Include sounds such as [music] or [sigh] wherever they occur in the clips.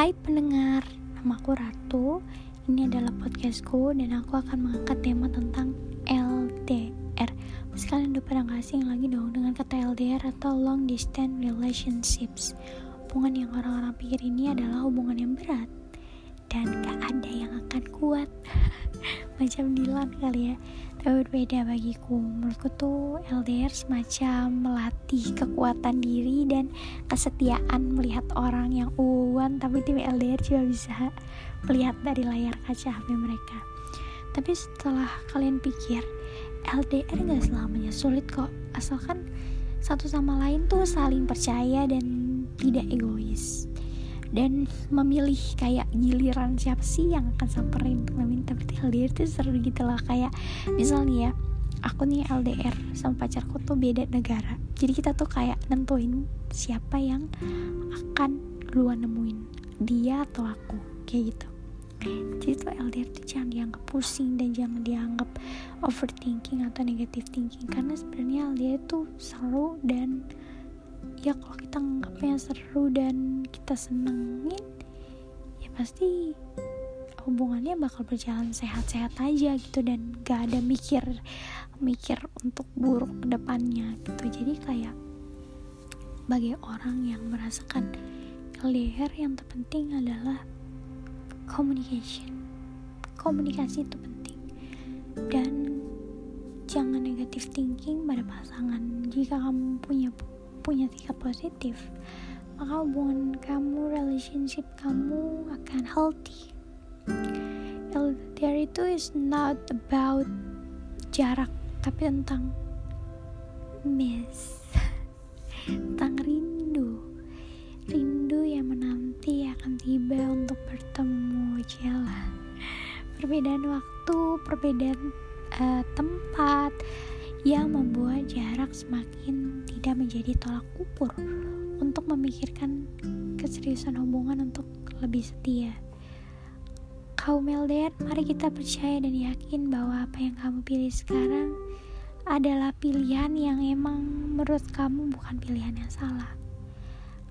Hai pendengar, nama aku Ratu. Ini adalah podcastku dan aku akan mengangkat tema tentang LDR. Pasti kalian udah gak asing lagi dong dengan kata LDR atau long distance relationships. Hubungan yang orang-orang pikir ini adalah hubungan yang berat dan gak ada yang akan kuat. [laughs] Macam Dilan kali ya. Tapi berbeda bagiku. Menurutku tuh LDR semacam melatih kekuatan diri dan kesetiaan melihat orang yang uwan tapi tim LDR juga bisa melihat dari layar kaca HP mereka. Tapi setelah kalian pikir LDR gak selamanya sulit kok. Asalkan satu sama lain tuh saling percaya dan tidak egois dan memilih kayak giliran siapa sih yang akan samperin meminta berarti LDR tuh seru gitu loh. Kayak misalnya ya aku nih LDR sama pacarku tuh beda negara. Jadi kita tuh kayak nentuin siapa yang akan duluan nemuin dia atau aku kayak gitu. Jadi tuh LDR tuh jangan dianggap pusing dan jangan dianggap overthinking atau negative thinking. Karena sebenarnya LDR tuh seru dan ya kalau kita nganggapnya seru dan kita senengin ya pasti hubungannya bakal berjalan sehat-sehat aja gitu dan gak ada mikir mikir untuk buruk ke depannya gitu. Jadi kayak bagi orang yang merasakan LDR yang terpenting adalah communication. Komunikasi itu penting. Dan jangan negatif thinking pada pasangan. Jika kamu punya punya sikap positif, maka hubungan kamu, relationship kamu akan healthy. LDR itu is not about jarak, tapi tentang miss, [laughs] tentang rindu, rindu yang menanti akan tiba untuk bertemu, jelas. Perbedaan waktu, perbedaan uh, tempat, yang membuat jarak semakin tidak menjadi tolak ukur untuk memikirkan keseriusan hubungan untuk lebih setia. Kaum LDR, mari kita percaya dan yakin bahwa apa yang kamu pilih sekarang adalah pilihan yang emang menurut kamu bukan pilihan yang salah.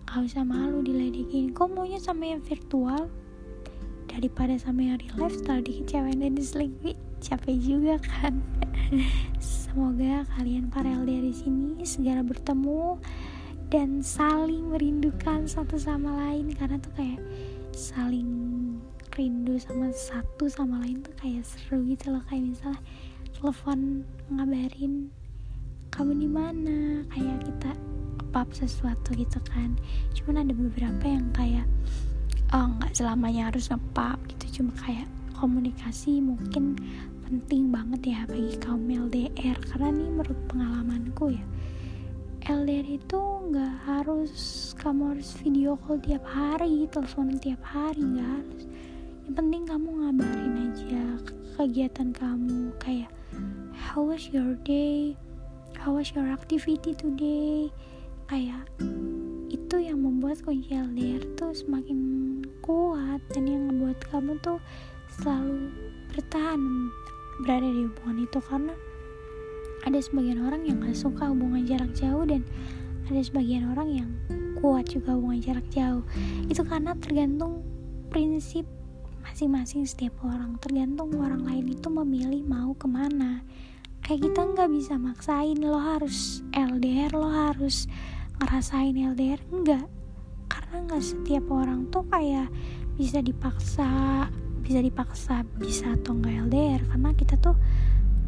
Gak usah malu diledekin, kok maunya sama yang virtual? Daripada sama yang real life setelah dikecewain dan diselingkuhi, capek juga kan? Semoga kalian para LDR di sini segera bertemu dan saling merindukan satu sama lain. Karena tuh kayak saling rindu sama satu sama lain tuh kayak seru gitu loh. Kayak misalnya telepon ngabarin kamu di mana? Kayak kita pap sesuatu gitu kan. Cuman ada beberapa yang kayak oh nggak selamanya harus ngepap gitu. Cuma kayak komunikasi mungkin penting banget ya bagi kaum LDR karena nih menurut pengalamanku ya LDR itu nggak harus kamu harus video call tiap hari telepon tiap hari nggak harus. Yang penting kamu ngabarin aja kegiatan kamu kayak how was your day? How was your activity today? Kayak itu yang membuat kunci LDR tuh semakin kuat dan yang membuat kamu tuh selalu bertahan berada di hubungan itu karena ada sebagian orang yang gak suka hubungan jarak jauh dan ada sebagian orang yang kuat juga hubungan jarak jauh. Itu karena tergantung prinsip masing-masing setiap orang. Tergantung orang lain itu memilih mau ke mana. Kayak kita nggak bisa maksain lo harus LDR lo harus ngerasain LDR enggak karena nggak setiap orang tuh kayak bisa dipaksa bisa dipaksa bisa atau enggak LDR karena kita tuh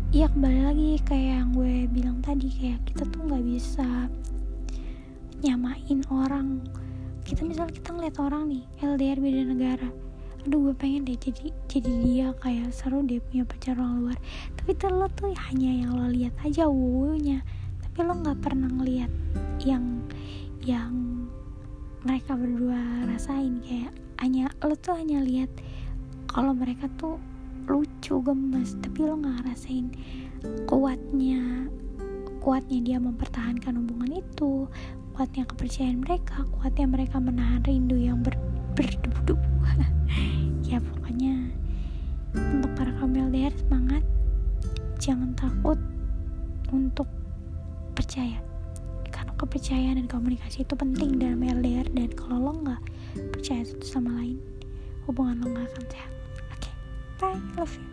ya kembali lagi kayak yang gue bilang tadi kayak kita tuh nggak bisa nyamain orang. Kita misal kita ngeliat orang nih LDR beda negara. Aduh gue pengen deh jadi jadi dia kayak seru deh punya pacar orang luar. Tapi lo tuh hanya yang lo lihat aja wunya tapi lo nggak pernah ngeliat yang yang mereka berdua rasain. Kayak hanya lo tuh hanya lihat kalau mereka tuh lucu gemes tapi lo nggak ngerasain kuatnya kuatnya dia mempertahankan hubungan itu kuatnya kepercayaan mereka kuatnya mereka menahan rindu yang ber berdebu-debu. [laughs] Ya pokoknya untuk para kaum LDR semangat. Jangan takut untuk percaya. Karena kepercayaan dan komunikasi itu penting dalam LDR dan kalau lo nggak percaya satu sama lain hubungan lo gak akan sehat 拜，老师。